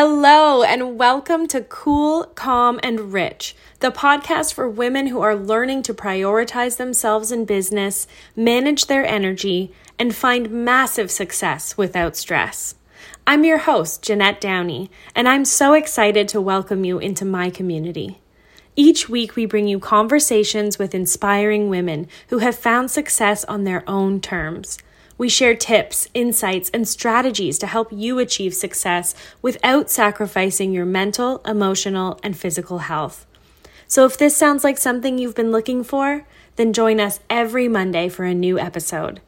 Hello, and welcome to Cool, Calm, and Rich, the podcast for women who are learning to prioritize themselves in business, manage their energy, and find massive success without stress. I'm your host, Jeanette Downey, and I'm so excited to welcome you into my community. Each week, we bring you conversations with inspiring women who have found success on their own terms. We share tips, insights, and strategies to help you achieve success without sacrificing your mental, emotional, and physical health. So, if this sounds like something you've been looking for, then join us every Monday for a new episode.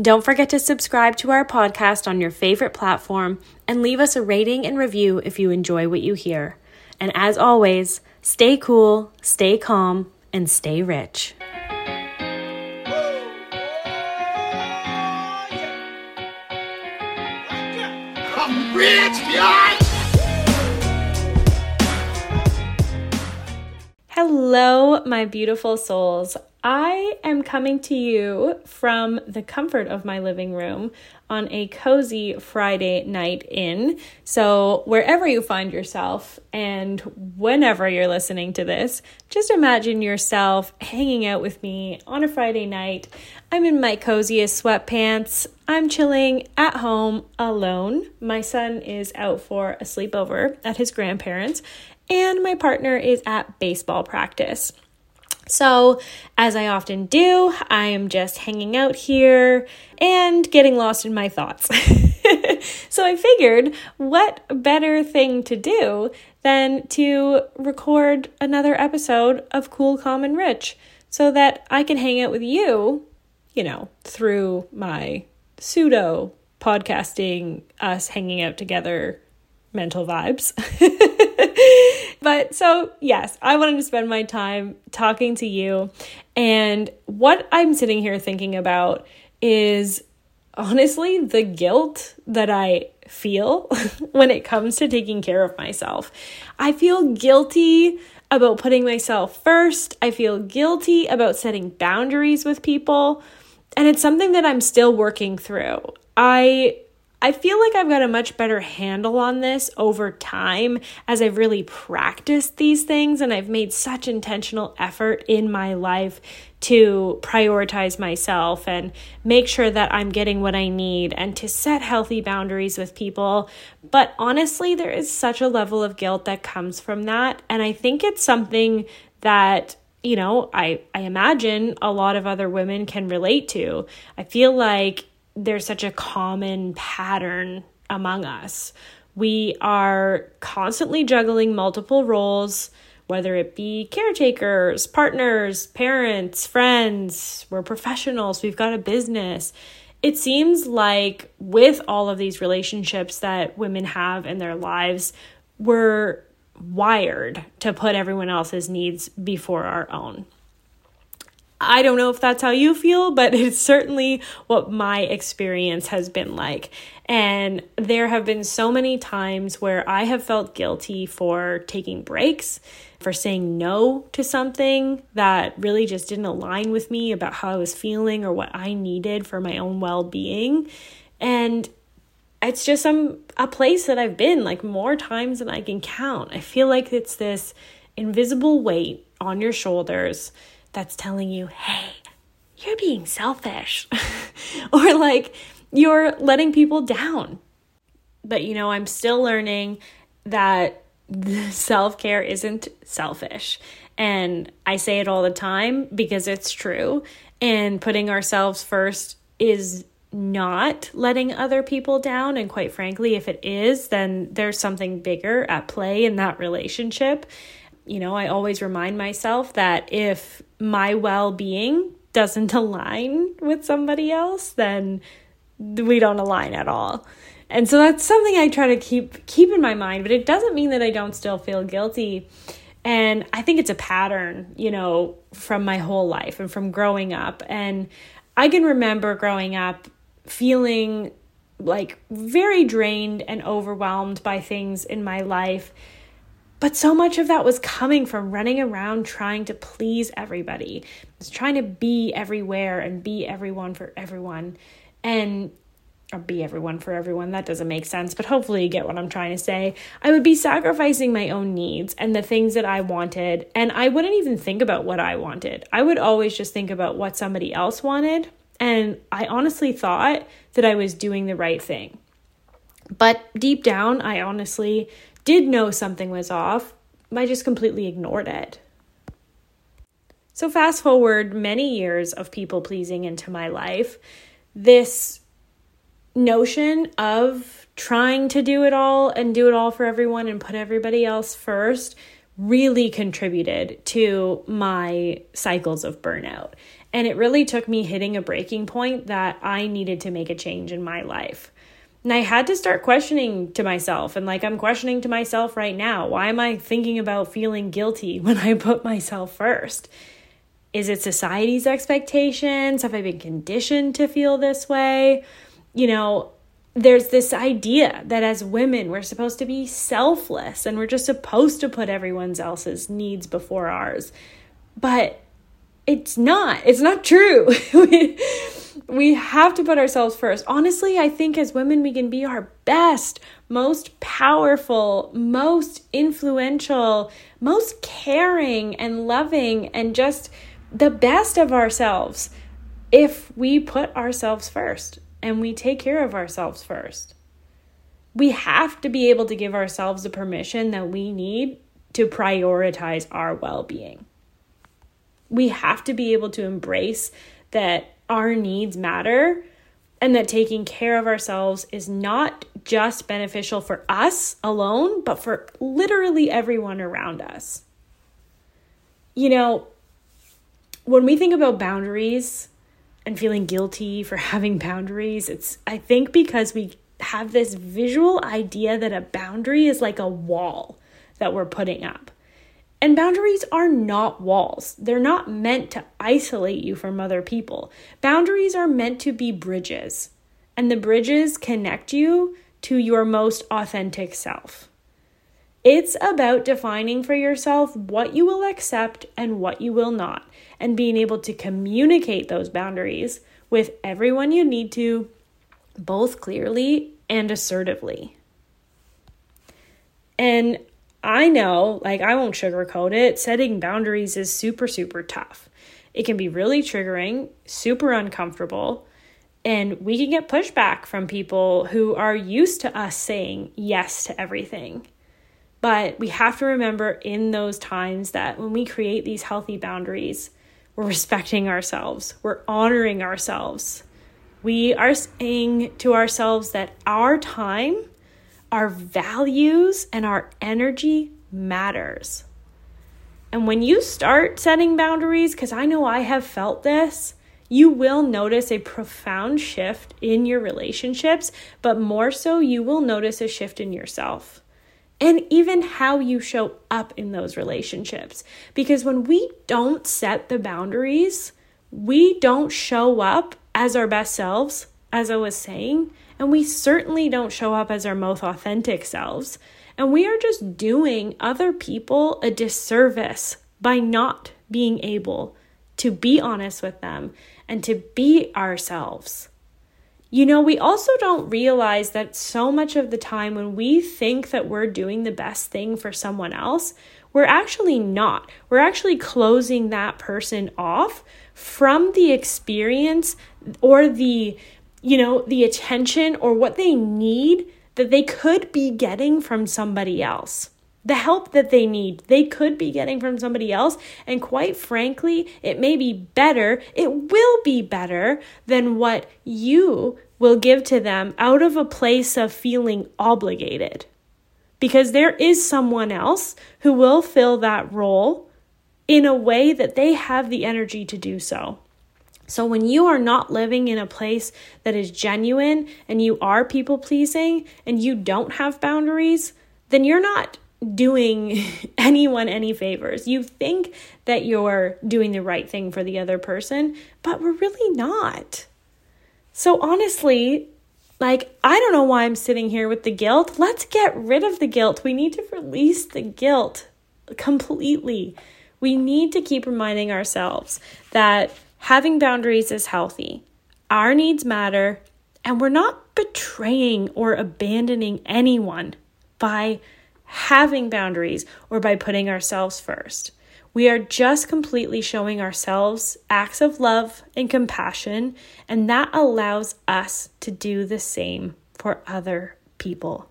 Don't forget to subscribe to our podcast on your favorite platform and leave us a rating and review if you enjoy what you hear. And as always, stay cool, stay calm, and stay rich. Rich, yeah! Hello, my beautiful souls. I am coming to you from the comfort of my living room on a cozy Friday night in. So, wherever you find yourself and whenever you're listening to this, just imagine yourself hanging out with me on a Friday night. I'm in my coziest sweatpants. I'm chilling at home alone. My son is out for a sleepover at his grandparents', and my partner is at baseball practice. So, as I often do, I am just hanging out here and getting lost in my thoughts. so, I figured what better thing to do than to record another episode of Cool, Calm, and Rich so that I can hang out with you, you know, through my pseudo podcasting, us hanging out together mental vibes. but so, yes, I wanted to spend my time talking to you. And what I'm sitting here thinking about is honestly the guilt that I feel when it comes to taking care of myself. I feel guilty about putting myself first. I feel guilty about setting boundaries with people. And it's something that I'm still working through. I I feel like I've got a much better handle on this over time as I've really practiced these things and I've made such intentional effort in my life to prioritize myself and make sure that I'm getting what I need and to set healthy boundaries with people. But honestly, there is such a level of guilt that comes from that. And I think it's something that you know, I, I imagine a lot of other women can relate to. I feel like there's such a common pattern among us. We are constantly juggling multiple roles, whether it be caretakers, partners, parents, friends, we're professionals, we've got a business. It seems like with all of these relationships that women have in their lives, we're wired to put everyone else's needs before our own. I don't know if that's how you feel, but it's certainly what my experience has been like. And there have been so many times where I have felt guilty for taking breaks, for saying no to something that really just didn't align with me about how I was feeling or what I needed for my own well being. And it's just some a place that I've been like more times than I can count. I feel like it's this invisible weight on your shoulders that's telling you, hey, you're being selfish. or like you're letting people down. But you know, I'm still learning that self care isn't selfish. And I say it all the time because it's true. And putting ourselves first is not letting other people down. And quite frankly, if it is, then there's something bigger at play in that relationship you know, I always remind myself that if my well being doesn't align with somebody else, then we don't align at all. And so that's something I try to keep keep in my mind, but it doesn't mean that I don't still feel guilty. And I think it's a pattern, you know, from my whole life and from growing up. And I can remember growing up feeling like very drained and overwhelmed by things in my life but so much of that was coming from running around trying to please everybody. I was trying to be everywhere and be everyone for everyone. And or be everyone for everyone. That doesn't make sense, but hopefully you get what I'm trying to say. I would be sacrificing my own needs and the things that I wanted, and I wouldn't even think about what I wanted. I would always just think about what somebody else wanted, and I honestly thought that I was doing the right thing. But deep down, I honestly did know something was off. I just completely ignored it. So, fast forward many years of people pleasing into my life, this notion of trying to do it all and do it all for everyone and put everybody else first really contributed to my cycles of burnout. And it really took me hitting a breaking point that I needed to make a change in my life. And I had to start questioning to myself. And like I'm questioning to myself right now why am I thinking about feeling guilty when I put myself first? Is it society's expectations? Have I been conditioned to feel this way? you know, there's this idea that as women, we're supposed to be selfless and we're just supposed to put everyone else's needs before ours. But it's not. It's not true. we have to put ourselves first. Honestly, I think as women, we can be our best, most powerful, most influential, most caring and loving, and just the best of ourselves if we put ourselves first and we take care of ourselves first. We have to be able to give ourselves the permission that we need to prioritize our well being. We have to be able to embrace that our needs matter and that taking care of ourselves is not just beneficial for us alone, but for literally everyone around us. You know, when we think about boundaries, and feeling guilty for having boundaries. It's, I think, because we have this visual idea that a boundary is like a wall that we're putting up. And boundaries are not walls. They're not meant to isolate you from other people. Boundaries are meant to be bridges, and the bridges connect you to your most authentic self. It's about defining for yourself what you will accept and what you will not and being able to communicate those boundaries with everyone you need to, both clearly and assertively. And I know, like, I won't sugarcoat it, setting boundaries is super, super tough. It can be really triggering, super uncomfortable, and we can get pushback from people who are used to us saying yes to everything. But we have to remember in those times that when we create these healthy boundaries, we're respecting ourselves, we're honoring ourselves. We are saying to ourselves that our time, our values, and our energy matters. And when you start setting boundaries, because I know I have felt this, you will notice a profound shift in your relationships, but more so, you will notice a shift in yourself and even how you show up in those relationships. Because when we don't set the boundaries, we don't show up as our best selves, as I was saying, and we certainly don't show up as our most authentic selves. And we are just doing other people a disservice by not being able to be honest with them and to be ourselves. You know, we also don't realize that so much of the time when we think that we're doing the best thing for someone else, we're actually not. We're actually closing that person off from the experience or the, you know, the attention or what they need that they could be getting from somebody else the help that they need, they could be getting from somebody else. And quite frankly, it may be better, it will be better than what you will give to them out of a place of feeling obligated. Because there is someone else who will fill that role in a way that they have the energy to do so. So, when you are not living in a place that is genuine and you are people pleasing and you don't have boundaries, then you're not doing anyone any favors. You think that you're doing the right thing for the other person, but we're really not. So honestly, like, I don't know why I'm sitting here with the guilt. Let's get rid of the guilt. We need to release the guilt completely. We need to keep reminding ourselves that having boundaries is healthy. Our needs matter, and we're not betraying or abandoning anyone by having boundaries or by putting ourselves first. We are just completely showing ourselves acts of love and compassion, and that allows us to do the same for other people.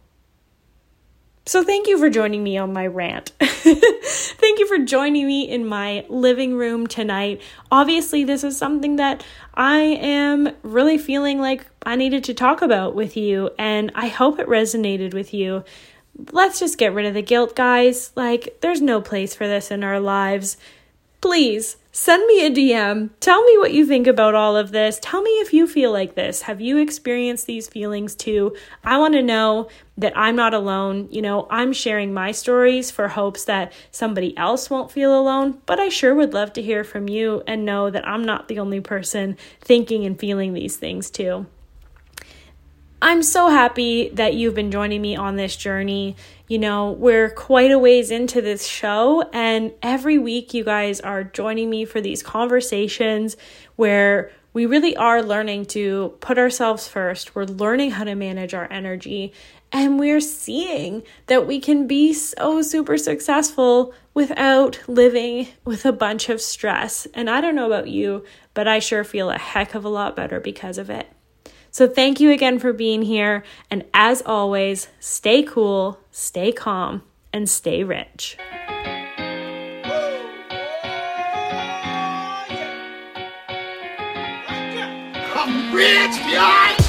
So, thank you for joining me on my rant. thank you for joining me in my living room tonight. Obviously, this is something that I am really feeling like I needed to talk about with you, and I hope it resonated with you let's just get rid of the guilt, guys. Like, there's no place for this in our lives. Please send me a DM. Tell me what you think about all of this. Tell me if you feel like this. Have you experienced these feelings too? I want to know that I'm not alone. You know, I'm sharing my stories for hopes that somebody else won't feel alone, but I sure would love to hear from you and know that I'm not the only person thinking and feeling these things too. I'm so happy that you've been joining me on this journey. You know, we're quite a ways into this show, and every week you guys are joining me for these conversations where we really are learning to put ourselves first. We're learning how to manage our energy, and we're seeing that we can be so super successful without living with a bunch of stress. And I don't know about you, but I sure feel a heck of a lot better because of it. So, thank you again for being here. And as always, stay cool, stay calm, and stay rich. I'm rich,